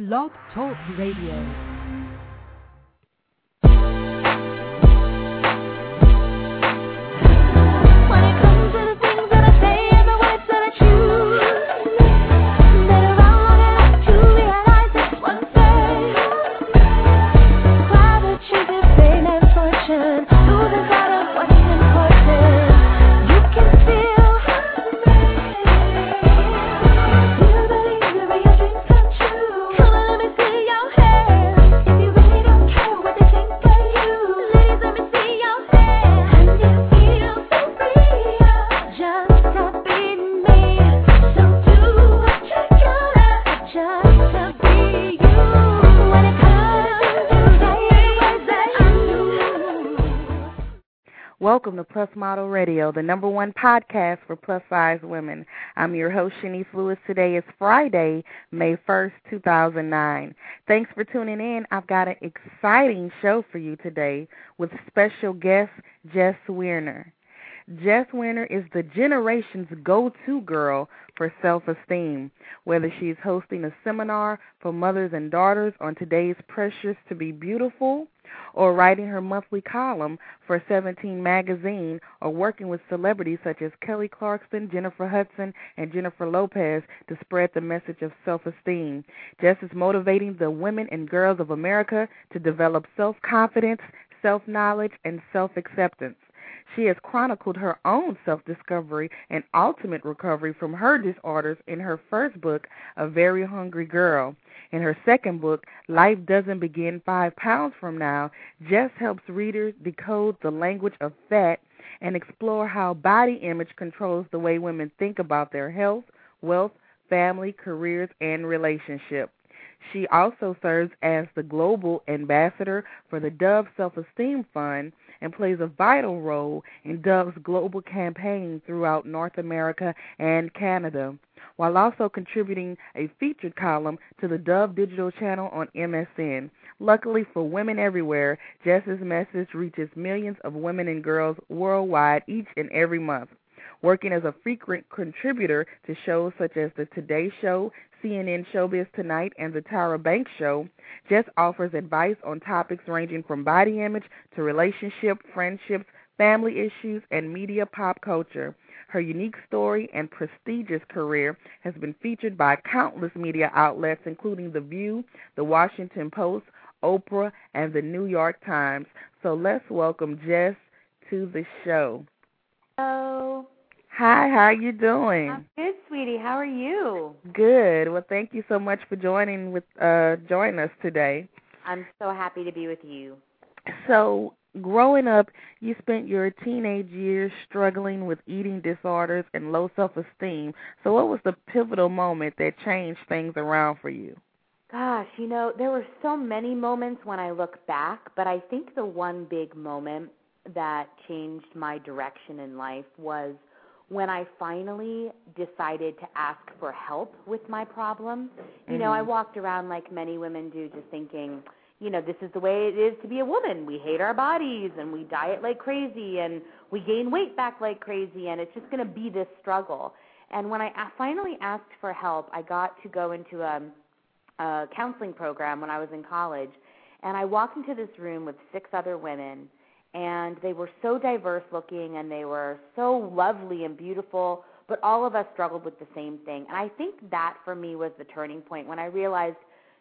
Blog Talk Radio. Plus Model Radio, the number one podcast for plus size women. I'm your host, Chenese Lewis. Today is Friday, May 1st, 2009. Thanks for tuning in. I've got an exciting show for you today with special guest Jess Weiner. Jess Weiner is the generation's go to girl for self esteem. Whether she's hosting a seminar for mothers and daughters on today's pressures to be beautiful, or writing her monthly column for 17 magazine, or working with celebrities such as Kelly Clarkson, Jennifer Hudson, and Jennifer Lopez to spread the message of self esteem. Jess is motivating the women and girls of America to develop self confidence, self knowledge, and self acceptance. She has chronicled her own self discovery and ultimate recovery from her disorders in her first book, A Very Hungry Girl. In her second book, Life Doesn't Begin Five Pounds From Now, Jess helps readers decode the language of fat and explore how body image controls the way women think about their health, wealth, family, careers, and relationships. She also serves as the global ambassador for the Dove Self Esteem Fund and plays a vital role in Dove's global campaign throughout North America and Canada, while also contributing a featured column to the Dove Digital Channel on MSN. Luckily for women everywhere, Jess's message reaches millions of women and girls worldwide each and every month. Working as a frequent contributor to shows such as The Today Show, CNN Showbiz Tonight, and The Tyra Banks Show, Jess offers advice on topics ranging from body image to relationship, friendships, family issues, and media pop culture. Her unique story and prestigious career has been featured by countless media outlets, including The View, The Washington Post, Oprah, and The New York Times. So let's welcome Jess to the show. Hello. Hi, how are you doing? I'm good, sweetie. How are you? Good. Well, thank you so much for joining with uh joining us today. I'm so happy to be with you. So, growing up, you spent your teenage years struggling with eating disorders and low self-esteem. So, what was the pivotal moment that changed things around for you? Gosh, you know, there were so many moments when I look back, but I think the one big moment that changed my direction in life was when I finally decided to ask for help with my problem. You know, I Mhm. walked around like many women do, just thinking, you know, this is the way it is to be a woman. We hate our bodies and we diet like crazy and we gain weight back like crazy and it's just going to be this struggle. And when I finally asked for help, I got to go into a, a counseling program when I was in college. And I walked into this room with six other women and they were so diverse looking and they were so lovely and beautiful but all of us struggled with the same thing and i think that for me was the turning point when i realized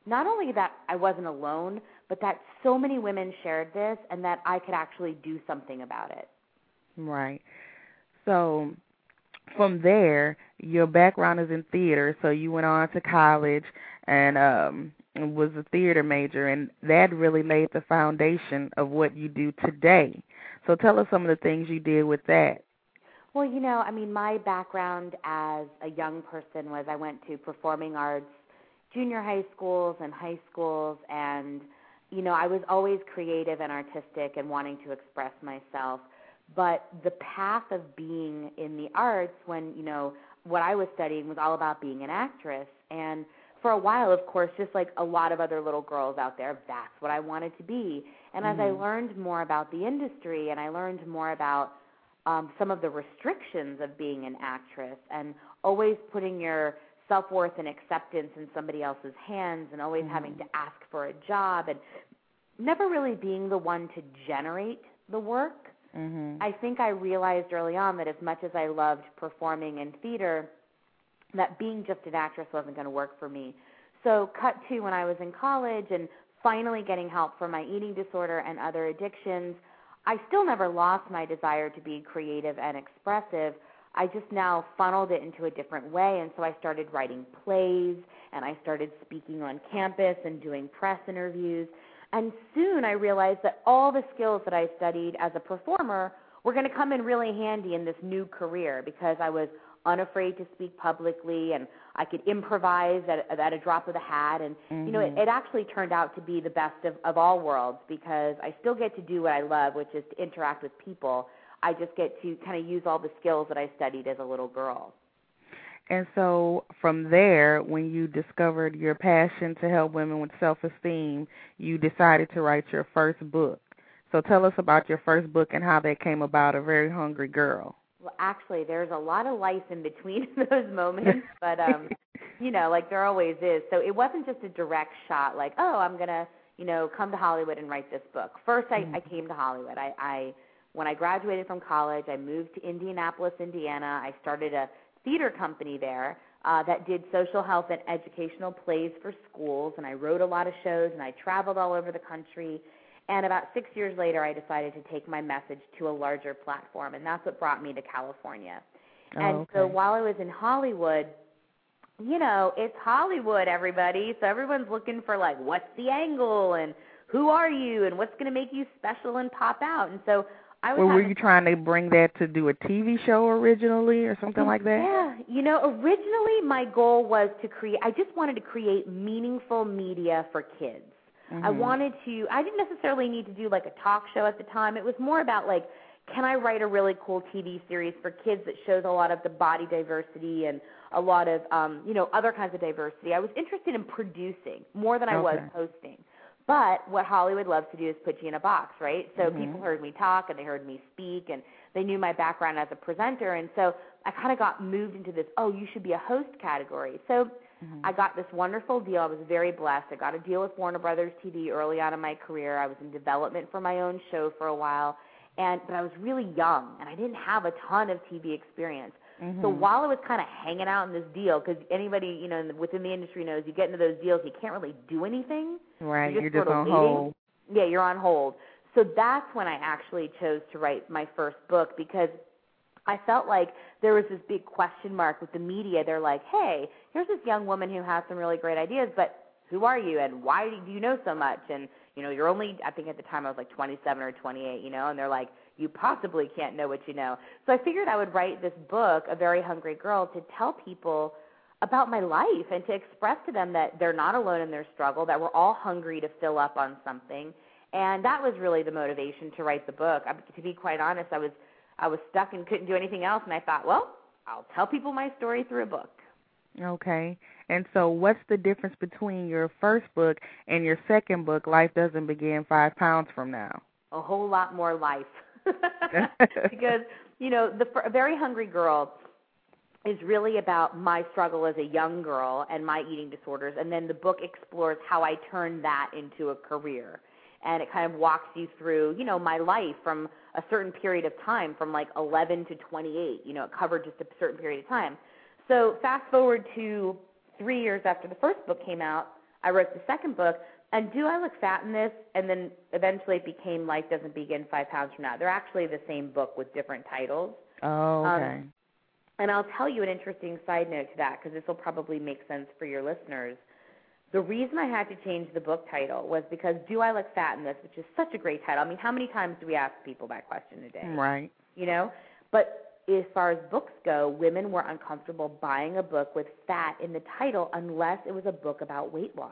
not only that i wasn't alone but that so many women shared this and that i could actually do something about it Right. So, from there, your background is in theater, so you went on to college and um was a theater major and that really laid the foundation of what you do today. So tell us some of the things you did with that. Well, you know, I mean, my background as a young person was I went to performing arts, junior high schools and high schools, and, you know, I was always creative and artistic and wanting to express myself. But the path of being in the arts, when, you know, what I was studying was all about being an actress. And for a while, of course, just like a lot of other little girls out there, that's what I wanted to be. And as I Mhm. learned more about the industry and I learned more about um, some of the restrictions of being an actress and always putting your self worth and acceptance in somebody else's hands and always Mhm. having to ask for a job and never really being the one to generate the work. Mhm. I think I realized early on that as much as I loved performing in theater, that being just an actress wasn't going to work for me. So, cut to when I was in college and finally getting help for my eating disorder and other addictions, I still never lost my desire to be creative and expressive. I just now funneled it into a different way, and so I started writing plays and I started speaking on campus and doing press interviews. And soon I realized that all the skills that I studied as a performer were going to come in really handy in this new career because I was unafraid to speak publicly and I could improvise at, at a drop of the hat. And, you know, it, Mhm. it actually turned out to be the best of, of all worlds because I still get to do what I love, which is to interact with people. I just get to kind of use all the skills that I studied as a little girl. And so from there, when you discovered your passion to help women with self-esteem, you decided to write your first book. So tell us about your first book and how that came about, A Very Hungry Girl. Well, actually, there's a lot of life in between those moments, but um, you know, like there always is. So it wasn't just a direct shot, like, oh, I'm gonna, you know, come to Hollywood and write this book. First, I, Mhm. I came to Hollywood. I, I, when I graduated from college, I moved to Indianapolis, Indiana. I started a theater company there uh, that did social health and educational plays for schools, and I wrote a lot of shows, and I traveled all over the country. And about six years later, I decided to take my message to a larger platform, and that's what brought me to California. Oh, and so while I was in Hollywood, you know, it's Hollywood, everybody. So everyone's looking for like, what's the angle, and who are you, and what's going to make you special and pop out. And so I was. Well, were you trying to bring that to do a TV show originally or something like that? Yeah, you know, originally my goal was to create. I just wanted to create meaningful media for kids. I Mhm. wanted to. I didn't necessarily need to do like a talk show at the time. It was more about like, can I write a really cool TV series for kids that shows a lot of the body diversity and a lot of um, you know other kinds of diversity. I was interested in producing more than I was Okay. hosting. But what Hollywood loves to do is put you in a box, right? So Mhm. people heard me talk and they heard me speak and they knew my background as a presenter and so I kind of got moved into this, oh, you should be a host category. So Mhm. I got this wonderful deal. I was very blessed. I got a deal with Warner Brothers TV early on in my career. I was in development for my own show for a while, and but I was really young and I didn't have a ton of TV experience. So Mhm. while I was kind of hanging out in this deal, because anybody you know in the, within the industry knows, you get into those deals, you can't really do anything. right, you're you're just just on waiting. hold. Yeah, you're on hold. So that's when I actually chose to write my first book because I felt like there was this big question mark with the media. They're like, "Hey, here's this young woman who has some really great ideas, but who are you and why do you know so much?" And you know, you're only I think at the time I was like 27 or 28, you know, and they're like, "You possibly can't know what you know." So I figured I would write this book, A Very Hungry Girl, to tell people about my life and to express to them that they're not alone in their struggle, that we're all hungry to fill up on something. And that was really the motivation to write the book. I, to be quite honest, I was I was stuck and couldn't do anything else, and I thought, well, I'll tell people my story through a book. Okay. And so what's the difference between your first book and your second book, Life Doesn't Begin Five Pounds From Now? A whole lot more life, because you know, the very hungry girl is really about my struggle as a young girl and my eating disorders, and then the book explores how I turned that into a career. And it kind of walks you through, you know, my life from a certain period of time, from like 11 to 28. You know, it covered just a certain period of time. So fast forward to three years after the first book came out, I wrote the second book. And do I look fat in this? And then eventually it became Life Doesn't Begin Five Pounds From Now. They're actually the same book with different titles. Oh, Um. And I'll tell you an interesting side note to that because this will probably make sense for your listeners. The reason I had to change the book title was because Do I Look Fat in This, which is such a great title. I mean, how many times do we ask people that question a day? right. You know? But as far as books go, women were uncomfortable buying a book with fat in the title unless it was a book about weight loss.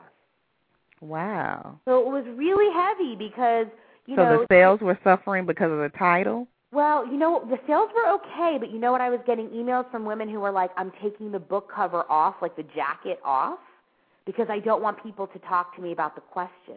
Wow. So it was really heavy because, you so know, So the sales were suffering because of the title? Well, you know, the sales were okay, but you know what? I was getting emails from women who were like, I'm taking the book cover off, like the jacket off, because I don't want people to talk to me about the question.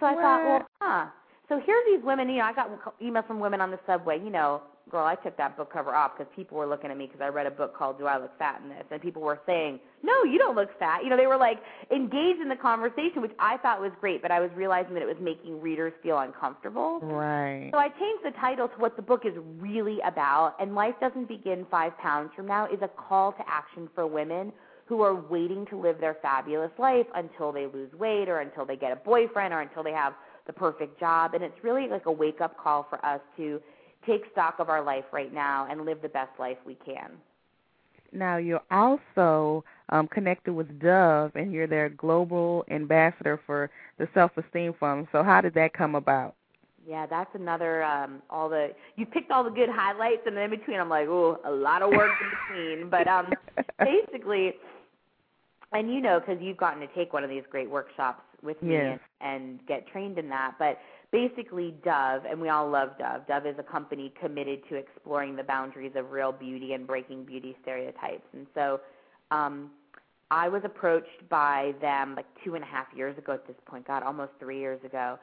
So I thought, well, huh. So here are these women, you know, I got emails from women on the subway, you know, girl, I took that book cover off because people were looking at me because I read a book called Do I Look Fat in This? And people were saying, No, you don't look fat. You know, they were like engaged in the conversation, which I thought was great, but I was realizing that it was making readers feel uncomfortable. Right. So I changed the title to what the book is really about, and Life Doesn't Begin Five Pounds From Now is a call to action for women who are waiting to live their fabulous life until they lose weight or until they get a boyfriend or until they have the perfect job. And it's really like a wake up call for us to take stock of our life right now and live the best life we can. Now you're also um, connected with Dove, and you're their global ambassador for the Self Esteem Fund. So how did that come about? Yeah, that's another um all the you picked all the good highlights and then in between I'm like, oh, a lot of work in between. But um basically and you know cuz you've gotten to take one of these great workshops with me Yes. and, and get trained in that. But basically Dove and we all love Dove. Dove is a company committed to exploring the boundaries of real beauty and breaking beauty stereotypes. And so um I was approached by them like two and a half years ago at this point, God, almost three years ago,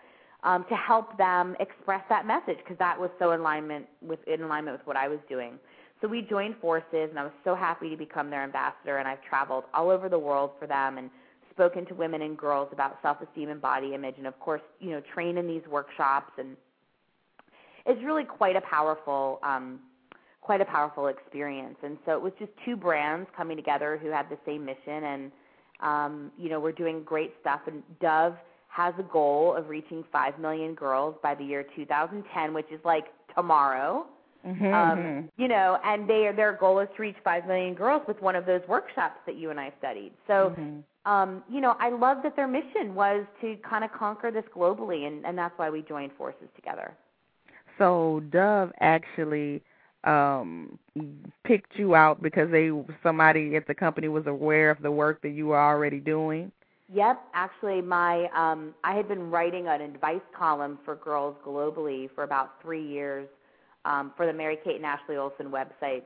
um, to help them express that message because that was so alignment with in alignment with what I was doing. So we joined forces, and I was so happy to become their ambassador. And I've traveled all over the world for them and spoken to women and girls about self-esteem and body image, and of course, you know, train in these workshops. And it's really quite a powerful, um, quite a powerful experience. And so it was just two brands coming together who had the same mission, and um, you know, we're doing great stuff. And Dove has a goal of reaching 5 million girls by the year 2010, which is like tomorrow. Mhm, Um, mhm. you know, and they their goal is to reach 5 million girls with one of those workshops that you and I studied. So, Mhm. Um, you know, I love that their mission was to kind of conquer this globally, and, and that's why we joined forces together. So Dove actually um picked you out because they somebody at the company was aware of the work that you were already doing. Yep, actually, my um, I had been writing an advice column for girls globally for about three years um, for the Mary Kate and Ashley Olsen website,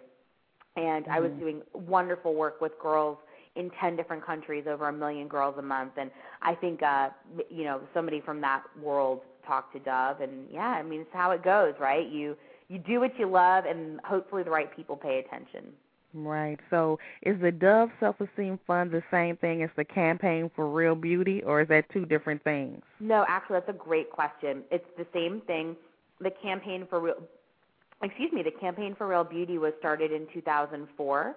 and I was Mhm. doing wonderful work with girls in ten different countries, over a million girls a month, and I think uh, you know somebody from that world talked to Dove, and yeah, I mean it's how it goes, right? You you do what you love, and hopefully the right people pay attention. Right. So is the Dove Self Esteem Fund the same thing as the Campaign for Real Beauty or is that two different things? No, actually, that's a great question. It's the same thing. The campaign for real, excuse me, the campaign for real beauty was started in 2004,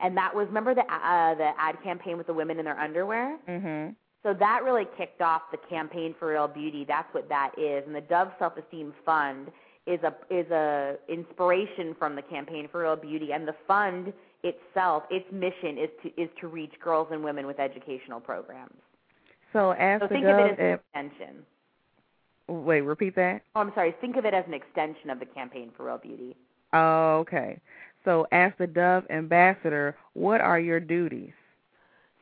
and that was remember the uh, the ad campaign with the women in their underwear. Mhm. So that really kicked off the campaign for real beauty. That's what that is, and the Dove Self Esteem Fund is a is a inspiration from the campaign for real beauty, and the fund itself, its mission is to is to reach girls and women with educational programs. So as So think Dove of it as an extension. wait, repeat that? Oh, I'm sorry. Think of it as an extension of the campaign for real beauty. Oh, okay. So as the Dove ambassador, what are your duties?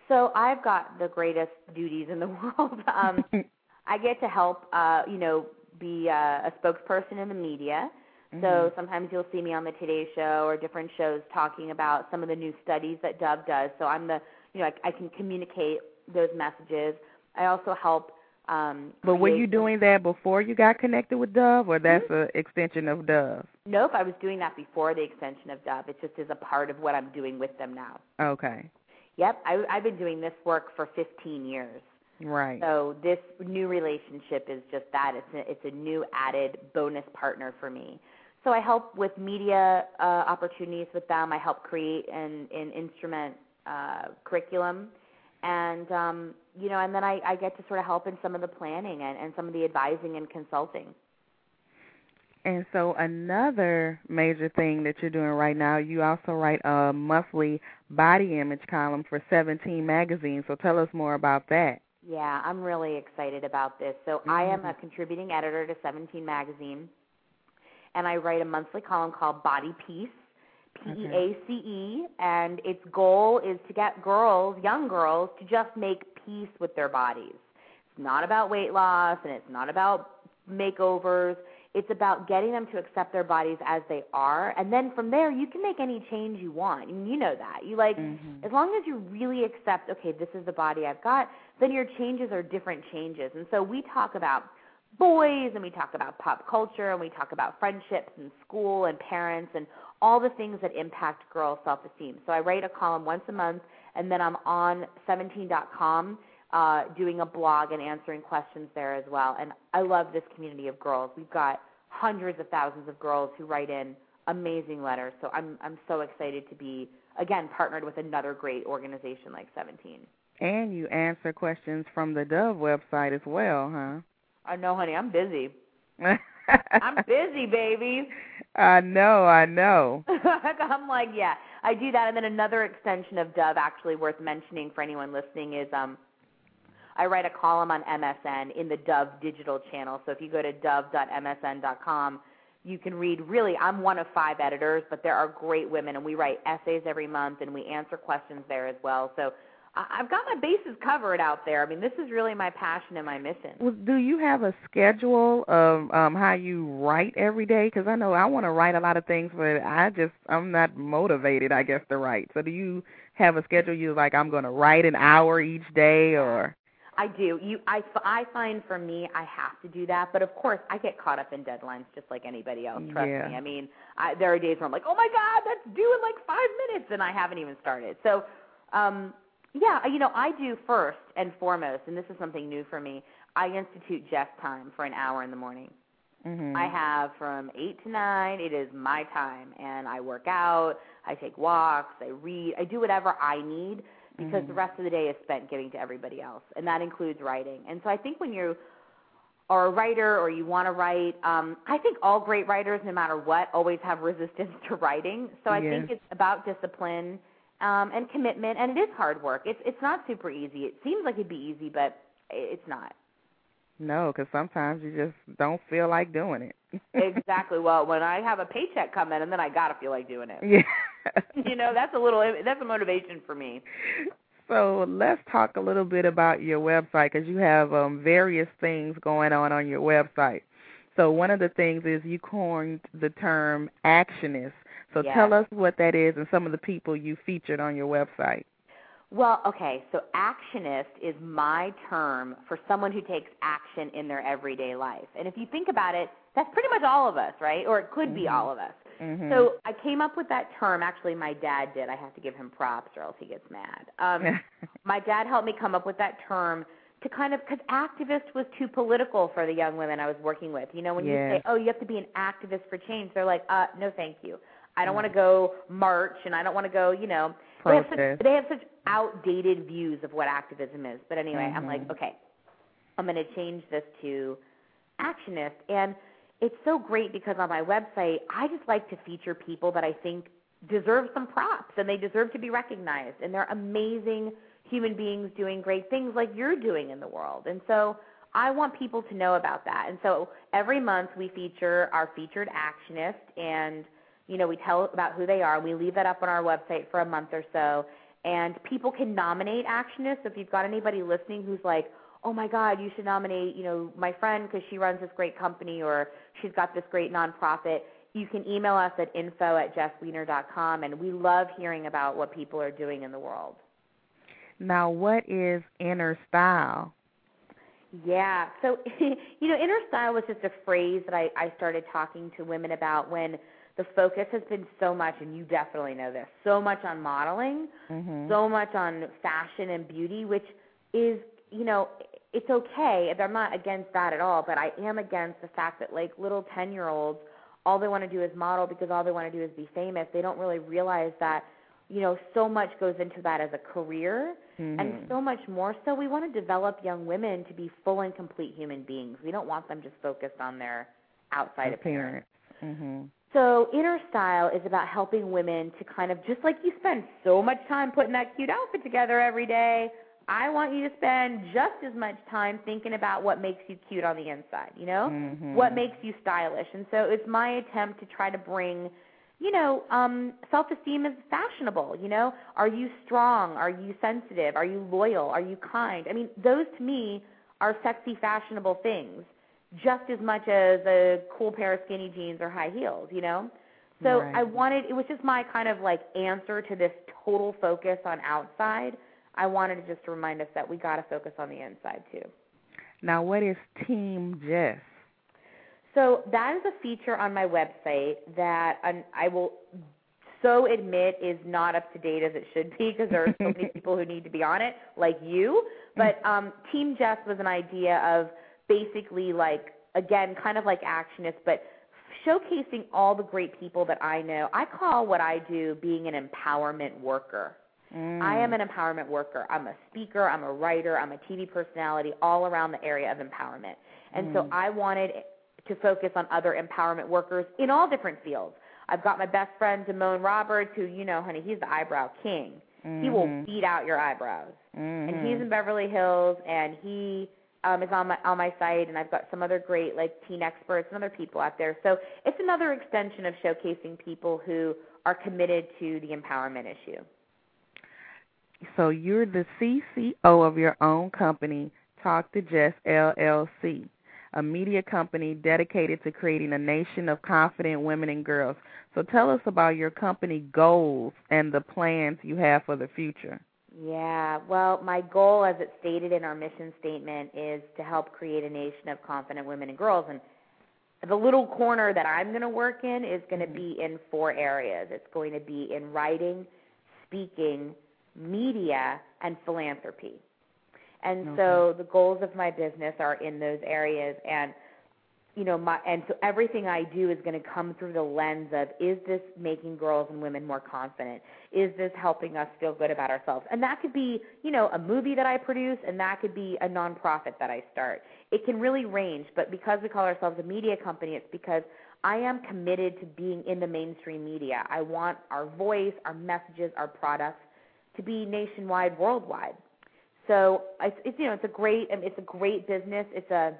So I've got the greatest duties in the world. Um, I get to help, uh, you know, be uh, a spokesperson in the media. So sometimes you'll see me on the Today Show or different shows talking about some of the new studies that Dove does. So I'm the, you know, I, I can communicate those messages. I also help. Um, But were you doing that before you got connected with Dove, or that's an extension of Dove? Nope, I was doing that before the extension of Dove. It just is a part of what I'm doing with them now. Okay, Yep, I, I've been doing this work for 15 years. right. So this new relationship is just that. It's a, it's a new added bonus partner for me. So I help with media uh, opportunities with them. I help create an, an instrument uh, curriculum, and um, you know, and then I, I get to sort of help in some of the planning and, and some of the advising and consulting. And so another major thing that you're doing right now, you also write a monthly body image column for 17 magazines. So tell us more about that. Yeah, I'm really excited about this. So I am a mm-hmm. contributing editor to 17 magazine, and I write a monthly column called Body Peace, Mm-hmm. P E A C E, and its goal is to get girls, young girls, to just make peace with their bodies. It's not about weight loss, and it's not about makeovers. It's about getting them to accept their bodies as they are, and then from there you can make any change you want. And you know that. You like mm-hmm. as long as you really accept, okay, this is the body I've got, then your changes are different changes. And so we talk about boys and we talk about pop culture and we talk about friendships and school and parents and all the things that impact girl self-esteem. So I write a column once a month and then I'm on 17.com uh, doing a blog and answering questions there as well. And I love this community of girls. We've got hundreds of thousands of girls who write in amazing letters. So I'm I'm so excited to be again partnered with another great organization like 17. And you answer questions from the Dove website as well, huh? I know, honey. I'm busy. I'm busy, baby. I know, I know. I'm like, yeah, I do that. And then another extension of Dove, actually worth mentioning for anyone listening, is um, I write a column on MSN in the Dove digital channel. So if you go to dove.msn.com, you can read really I'm one of five editors, but there are great women and we write essays every month and we answer questions there as well. So I've got my bases covered out there. I mean, this is really my passion and my mission. Well, do you have a schedule of um how you write every day? Because I know I want to write a lot of things, but I just I'm not motivated, I guess, to write. So do you have a schedule? You like I'm going to write an hour each day, or I do. You, I, I find for me, I have to do that. But of course, I get caught up in deadlines just like anybody else. Trust Yeah. me. I mean, I, there are days where I'm like, oh my god, that's due in like five minutes, and I haven't even started. So, um, yeah, you know, I do first and foremost, and this is something new for me. I institute Jess time for an hour in the morning. hmm I have from eight to nine. It is my time, and I work out. I take walks. I read. I do whatever I need because Mhm. the rest of the day is spent giving to everybody else, and that includes writing. And so I think when you are a writer or you want to write, um, I think all great writers, no matter what, always have resistance to writing. So I think it's about discipline um, and commitment, and it is hard work. It's it's not super easy. It seems like it'd be easy, but it's not. no, because sometimes you just don't feel like doing it. exactly. Well, when I have a paycheck come in, and then I gotta feel like doing it. yeah. you know, that's a little that's a motivation for me. So let's talk a little bit about your website because you have um, various things going on on your website. So one of the things is you coined the term actionist. So Yes. tell us what that is and some of the people you featured on your website. Well, okay, so actionist is my term for someone who takes action in their everyday life. And if you think about it, that's pretty much all of us, right? Or it could be Mhm. all of us. Mm-hmm. So I came up with that term. Actually, my dad did. I have to give him props, or else he gets mad. Um, my dad helped me come up with that term to kind of because activist was too political for the young women I was working with. You know, when you say, "Oh, you have to be an activist for change," they're like, "Uh, no, thank you. I don't want to go march, and I don't want to go, you know." They have, such, Protest. they have such outdated views of what activism is. But anyway, I'm like, Mhm. okay, I'm going to change this to actionist. And it's so great because on my website, I just like to feature people that I think deserve some props and they deserve to be recognized. And they're amazing human beings doing great things like you're doing in the world. And so I want people to know about that. And so every month we feature our featured actionist and you know, we tell about who they are. We leave that up on our website for a month or so and people can nominate actionists. If you've got anybody listening who's like, "Oh my God, you should nominate, you know, my friend because she runs this great company or she's got this great nonprofit," you can email us at info at jessweiner.com, and we love hearing about what people are doing in the world. now, what is inner style? Yeah. So, you know, inner style was just a phrase that I, I started talking to women about when the focus has been so much, and you definitely know this, so much on modeling, Mm-hmm. so much on fashion and beauty, which is, you know, it's okay. I'm not against that at all, but I am against the fact that like little 10 year olds, all they want to do is model because all they want to do is be famous. They don't really realize that, you know, so much goes into that as a career. mm-hmm. And so much more so, we want to develop young women to be full and complete human beings. We don't want them just focused on their outside appearance. appearance. Mm-hmm. So, inner style is about helping women to kind of just like you spend so much time putting that cute outfit together every day. I want you to spend just as much time thinking about what makes you cute on the inside, you know? Mhm. What makes you stylish. And so it's my attempt to try to bring you know, um, self esteem is fashionable, you know? Are you strong? Are you sensitive? Are you loyal? Are you kind? I mean, those to me are sexy, fashionable things just as much as a cool pair of skinny jeans or high heels, you know? So Right. I wanted it was just my kind of like answer to this total focus on outside. I wanted to just remind us that we got to focus on the inside too. Now, what is Team Jess? So that is a feature on my website that I will so admit is not up to date as it should be because there are so many people who need to be on it, like you. But um, Team Jess was an idea of basically like again, kind of like Actionist, but showcasing all the great people that I know. I call what I do being an empowerment worker. Mm. I am an empowerment worker. I'm a speaker, I'm a writer, I'm a TV personality all around the area of empowerment. And so Mm. I wanted to focus on other empowerment workers in all different fields. I've got my best friend Damone Roberts, who you know, honey, he's the eyebrow king. He will Mhm. beat out your eyebrows. Mhm. And he's in Beverly Hills, and he um, is on my on my site, and I've got some other great like teen experts and other people out there. So it's another extension of showcasing people who are committed to the empowerment issue. So you're the CCO of your own company, Talk to Jess LLC, a media company dedicated to creating a nation of confident women and girls. So tell us about your company goals and the plans you have for the future. Yeah, well, my goal, as it's stated in our mission statement, is to help create a nation of confident women and girls. And the little corner that I'm going to work in is going to mm-hmm. be in four areas. It's going to be in writing, speaking, media, and philanthropy. And so the goals of my business are in those areas and you know my and so everything I do is going to come through the lens of is this making girls and women more confident? Is this helping us feel good about ourselves? And that could be, you know, a movie that I produce and that could be a nonprofit that I start. It can really range, but because we call ourselves a media company, it's because I am committed to being in the mainstream media. I want our voice, our messages, our products to be nationwide, worldwide. So it's, it's you know it's a great it's a great business. It's a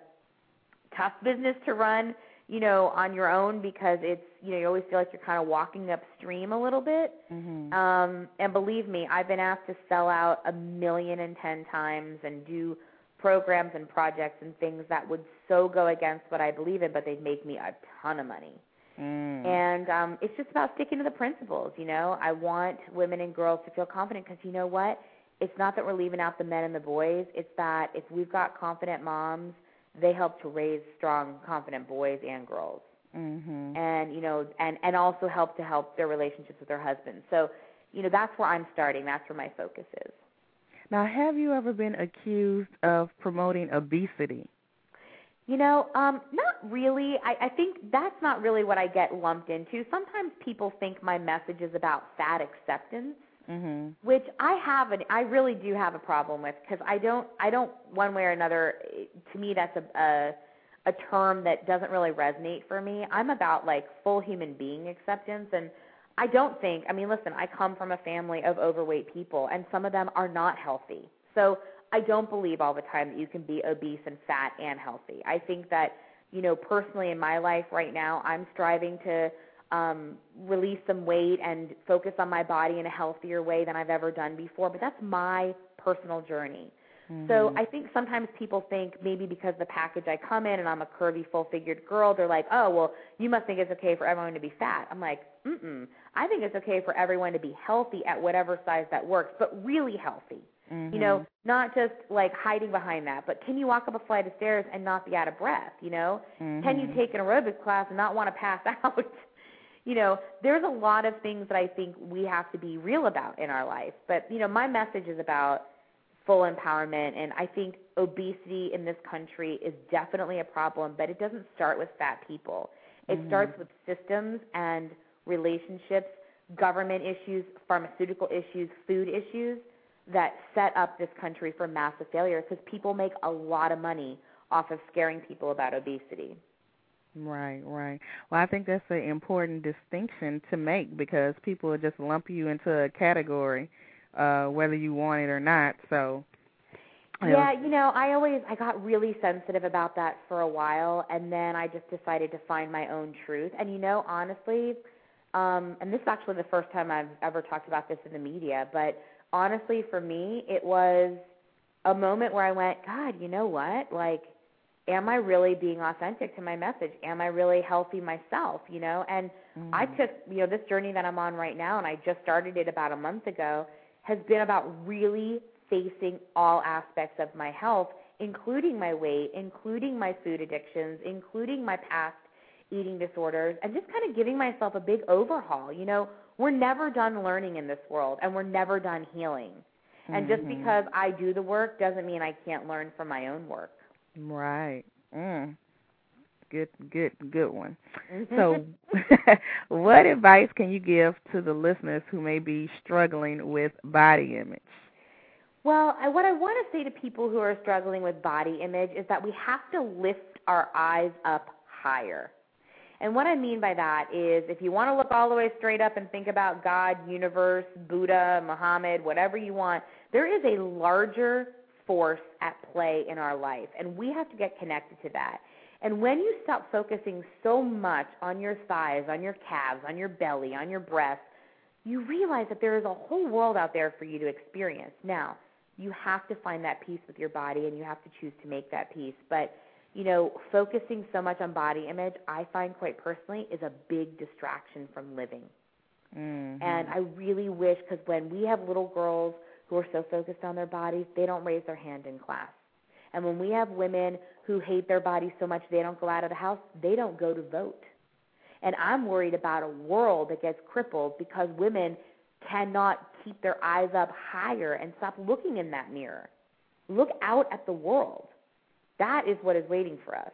tough business to run, you know, on your own because it's you know you always feel like you're kind of walking upstream a little bit. Mhm. Um, and believe me, I've been asked to sell out a million and ten times and do programs and projects and things that would so go against what I believe in, but they'd make me a ton of money. Mm. And um, it's just about sticking to the principles. You know, I want women and girls to feel confident because you know what? It's not that we're leaving out the men and the boys. It's that if we've got confident moms, they help to raise strong, confident boys and girls. Mhm. And you know, and and also help to help their relationships with their husbands. So, you know, that's where I'm starting. That's where my focus is. Now, have you ever been accused of promoting obesity? You know, um, not really. I, I think that's not really what I get lumped into. Sometimes people think my message is about fat acceptance. Mhm. which I have an I really do have a problem with because I don't I don't one way or another to me that's a, a a term that doesn't really resonate for me. I'm about like full human being acceptance and I don't think I mean listen, I come from a family of overweight people and some of them are not healthy. So I don't believe all the time that you can be obese and fat and healthy. I think that you know personally in my life right now I'm striving to um, release some weight and focus on my body in a healthier way than I've ever done before. But that's my personal journey. So I think sometimes people think maybe because the package I come in and I'm a curvy, full-figured girl, they're like, oh well, you must think it's okay for everyone to be fat. I'm like, mm-mm. I think it's okay for everyone to be healthy at whatever size that works, but really healthy. You know, not just like hiding behind that, but can you walk up a flight of stairs and not be out of breath? You know, can you Mhm. take an aerobics class and not want to pass out? You know, there's a lot of things that I think we have to be real about in our life. But, you know, my message is about full empowerment and I think obesity in this country is definitely a problem, but it doesn't start with fat people. It mm-hmm. starts with systems and relationships, government issues, pharmaceutical issues, food issues that set up this country for massive failure because people make a lot of money off of scaring people about obesity. Right, right. Well, I think that's an important distinction to make because people just lump you into a category, uh, whether you want it or not. So, Yeah, you know, I always I got really sensitive about that for a while and then I just decided to find my own truth. And you know, honestly, um and this is actually the first time I've ever talked about this in the media, but honestly for me, it was a moment where I went, God, you know what? Like am I really being authentic to my message? Am I really healthy myself, you know? And I took, you know, this journey that I'm on right now and I just started it about a month ago has been about really facing all aspects of my health including my weight, including my food addictions, including my past eating disorders, and just kind of giving myself a big overhaul. You know, we're never done learning in this world, and we're never done healing. And just Mhm. because I do the work doesn't mean I can't learn from my own work. Right. Mm. Good, good, good one. So, what advice can you give to the listeners who may be struggling with body image? Well, I, what I want to say to people who are struggling with body image is that we have to lift our eyes up higher. And what I mean by that is if you want to look all the way straight up and think about God, universe, Buddha, Muhammad, whatever you want, there is a larger force at play in our life, and we have to get connected to that. And when you stop focusing so much on your thighs, on your calves, on your belly, on your breasts, you realize that there is a whole world out there for you to experience. Now, you have to find that peace with your body and you have to choose to make that peace. But, you know, focusing so much on body image, I find quite personally, is a big distraction from living. Mm-hmm. And I really wish, because when we have little girls who are so focused on their bodies, they don't raise their hand in class. And when we have women who hate their bodies so much they don't go out of the house, they don't go to vote. And I'm worried about a world that gets crippled because women cannot keep their eyes up higher and stop looking in that mirror. Look out at the world. That is what is waiting for us.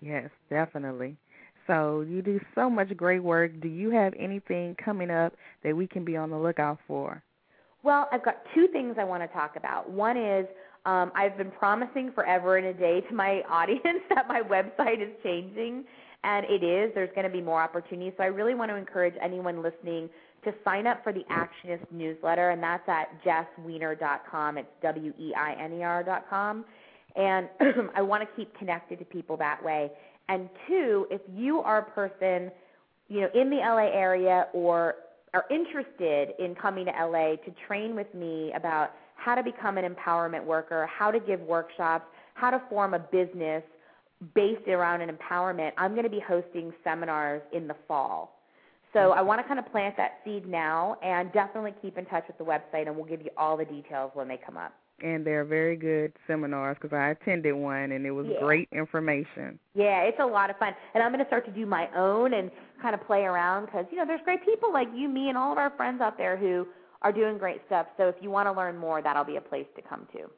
Yes, definitely. So you do so much great work. Do you have anything coming up that we can be on the lookout for? Well, I've got two things I want to talk about. One is um, I've been promising forever and a day to my audience that my website is changing, and it is. There's going to be more opportunities. So I really want to encourage anyone listening to sign up for the Actionist newsletter, and that's at jessweiner.com. It's W E I N E R.com. And I want to keep connected to people that way. And two, if you are a person, you know, in the LA area or are interested in coming to LA to train with me about how to become an empowerment worker, how to give workshops, how to form a business based around an empowerment, I'm going to be hosting seminars in the fall. So mm-hmm. I want to kind of plant that seed now and definitely keep in touch with the website and we'll give you all the details when they come up. And they're very good seminars because I attended one and it was Yeah. great information. Yeah, it's a lot of fun. And I'm going to start to do my own and kind of play around because, you know, there's great people like you, me, and all of our friends out there who are doing great stuff. So if you want to learn more, that'll be a place to come to.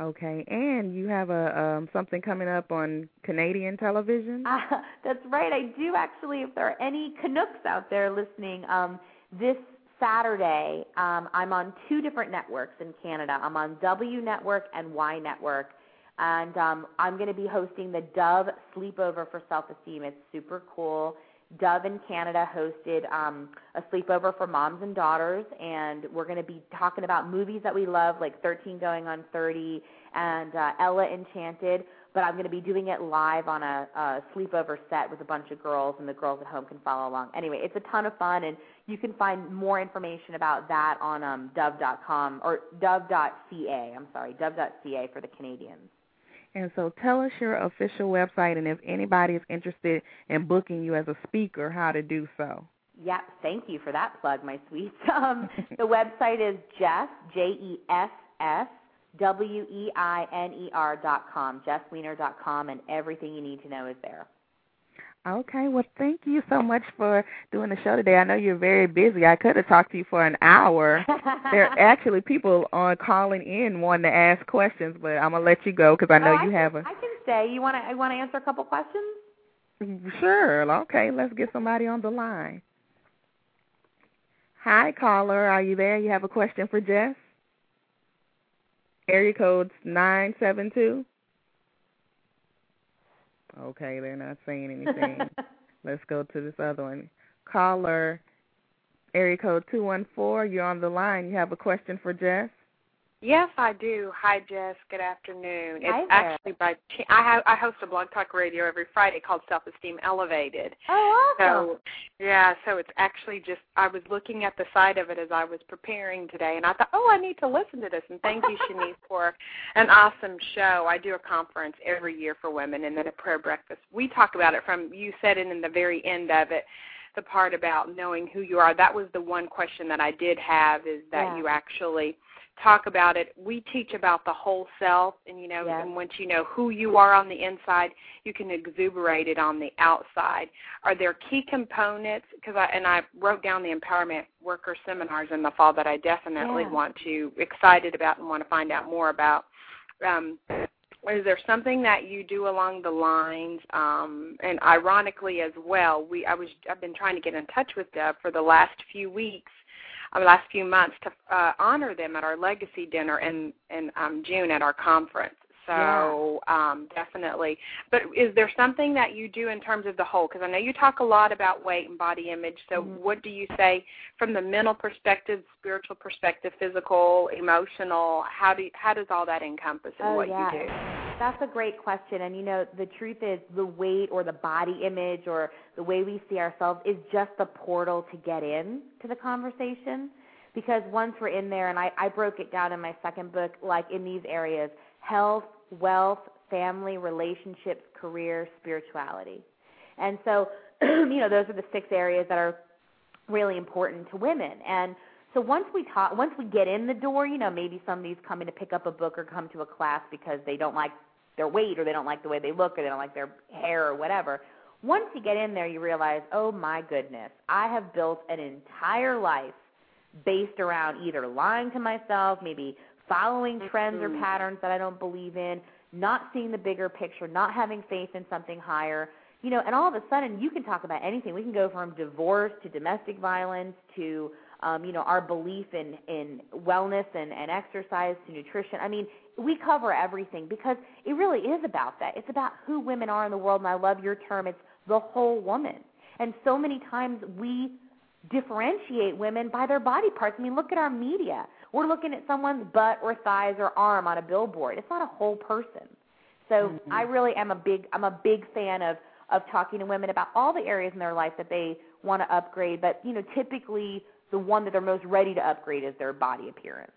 Okay, and you have a um, something coming up on Canadian television. Uh, that's right. I do actually. If there are any Canucks out there listening, um, this Saturday um, I'm on two different networks in Canada. I'm on W Network and Y Network, and um, I'm going to be hosting the Dove Sleepover for Self Esteem. It's super cool. Dove in Canada hosted um, a sleepover for moms and daughters, and we're going to be talking about movies that we love, like 13 Going on 30 and uh, Ella Enchanted. But I'm going to be doing it live on a, a sleepover set with a bunch of girls, and the girls at home can follow along. Anyway, it's a ton of fun, and you can find more information about that on um, Dove.com or Dove.ca. I'm sorry, Dove.ca for the Canadians. And so tell us your official website and if anybody is interested in booking you as a speaker, how to do so. Yep, thank you for that plug, my sweets. Um, the website is Jess, J E S S W E I N E R dot com, jessweiner dot com, and everything you need to know is there. Okay, well, thank you so much for doing the show today. I know you're very busy. I could have talked to you for an hour. there are actually people on calling in wanting to ask questions, but I'm gonna let you go because I know Oh, you can, have a. I can stay. You want to? I want to answer a couple questions. Sure. Okay, let's get somebody on the line. Hi, caller. Are you there? You have a question for Jess? Area code's nine seven two. Okay, they're not saying anything. Let's go to this other one. Caller, area code 214. You're on the line. You have a question for Jess? Yes, I do. Hi, Jess. Good afternoon. Hi it's there. actually by I have I host a blog talk radio every Friday called Self Esteem Elevated. oh, awesome. So yeah, so it's actually just I was looking at the side of it as I was preparing today, and I thought, oh, I need to listen to this. And thank you, Chenese, for an awesome show. I do a conference every year for women, and then a prayer breakfast. We talk about it from you said it in the very end of it. The part about knowing who you are. That was the one question that I did have is that Yeah. you actually talk about it. We teach about the whole self, and you know, Yes. and once you know who you are on the inside, you can exuberate it on the outside. Are there key components? Because I and I wrote down the empowerment worker seminars in the fall that I definitely Yeah. want to excited about and want to find out more about. Um, is there something that you do along the lines um and ironically as well we i was i've been trying to get in touch with deb for the last few weeks uh, last few months to uh honor them at our legacy dinner in in um june at our conference. So um definitely. But is there something that you do in terms of the whole? Because i know you talk a lot about weight and body image. So Mhm. what do you say from the mental perspective spiritual perspective physical emotional? How do you, how does all that encompass in Oh, what yeah. you do That's a great question. And you know, the truth is the weight or the body image or the way we see ourselves is just the portal to get in to the conversation. Because once we're in there, and I, I broke it down in my second book, like in these areas health, wealth, family, relationships, career, spirituality. And so, you know, those are the six areas that are really important to women. And so once we talk, once we get in the door, you know, maybe somebody's coming to pick up a book or come to a class because they don't like their weight or they don't like the way they look or they don't like their hair or whatever. Once you get in there, you realize, oh my goodness, I have built an entire life based around either lying to myself, maybe following trends or Mhm. patterns that I don't believe in, not seeing the bigger picture, not having faith in something higher. You know, and all of a sudden you can talk about anything. We can go from divorce to domestic violence to um, you know, our belief in in wellness and and exercise to nutrition. I mean, we cover everything because it really is about that. It's about who women are in the world and I love your term. It's the whole woman. And so many times we differentiate women by their body parts. I mean, look at our media. We're looking at someone's butt or thighs or arm on a billboard. It's not a whole person. So Mhm. I really am a big I'm a big fan of of talking to women about all the areas in their life that they want to upgrade, but you know, typically the one that they're most ready to upgrade is their body appearance.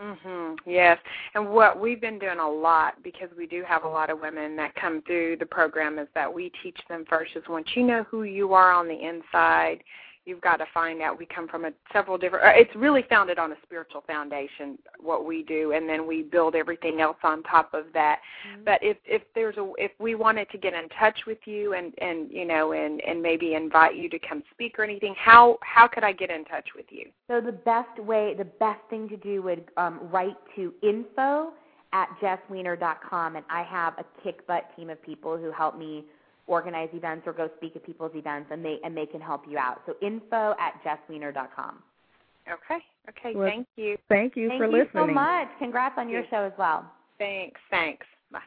Mhm. Yes. And what we've been doing a lot because we do have a lot of women that come through the program is that we teach them first is once you know who you are on the inside, you've got to find out. We come from a several different uh, it's really founded on a spiritual foundation what we do and then we build everything else on top of that. But if if there's a if we wanted to get in touch with you and and you know and and maybe invite you to come speak or anything how how could i get in touch with you? So the best way, the best thing to do would um, write to info at jessweiner.com, and I have a kick butt team of people who help me organize events or go speak at people's events, and they and they can help you out. So info at jessweiner.com. okay okay Well, thank you Thank you Thank for you listening. so much. Congrats on your show as well. thanks thanks bye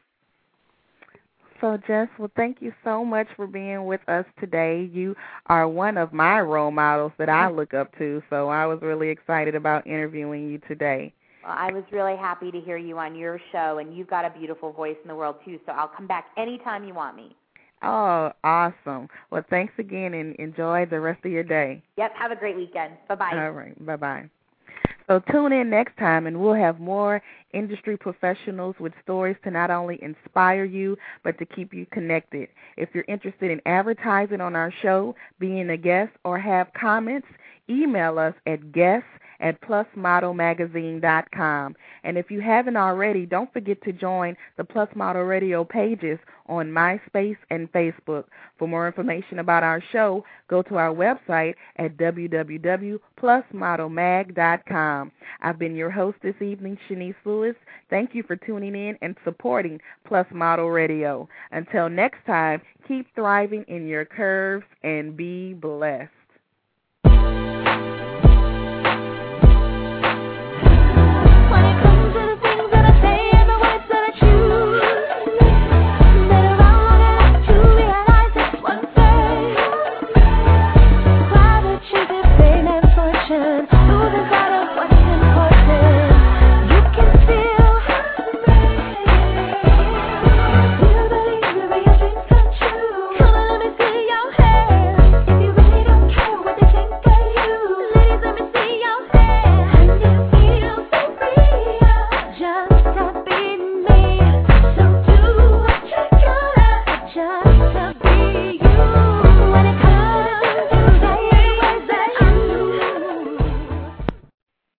So, Jess, well, thank you so much for being with us today. You are one of my role models that I look up to, so I was really excited about interviewing you today. Well, I was really happy to hear you on your show, and you've got a beautiful voice in the world too. So I'll come back anytime you want me. Oh, awesome. Well, thanks again and enjoy the rest of your day. Yep. Have a great weekend. Bye bye. All right. Bye bye. So tune in next time, and we'll have more industry professionals with stories to not only inspire you, but to keep you connected. If you're interested in advertising on our show, being a guest, or have comments, email us at guests at plusmodelmagazine.com. And if you haven't already, don't forget to join the Plus Model Radio pages on MySpace and Facebook. For more information about our show, go to our website at www.plusmodelmag.com. I've been your host this evening, Chenese Lewis. Thank you for tuning in and supporting Plus Model Radio. Until next time, keep thriving in your curves and be blessed.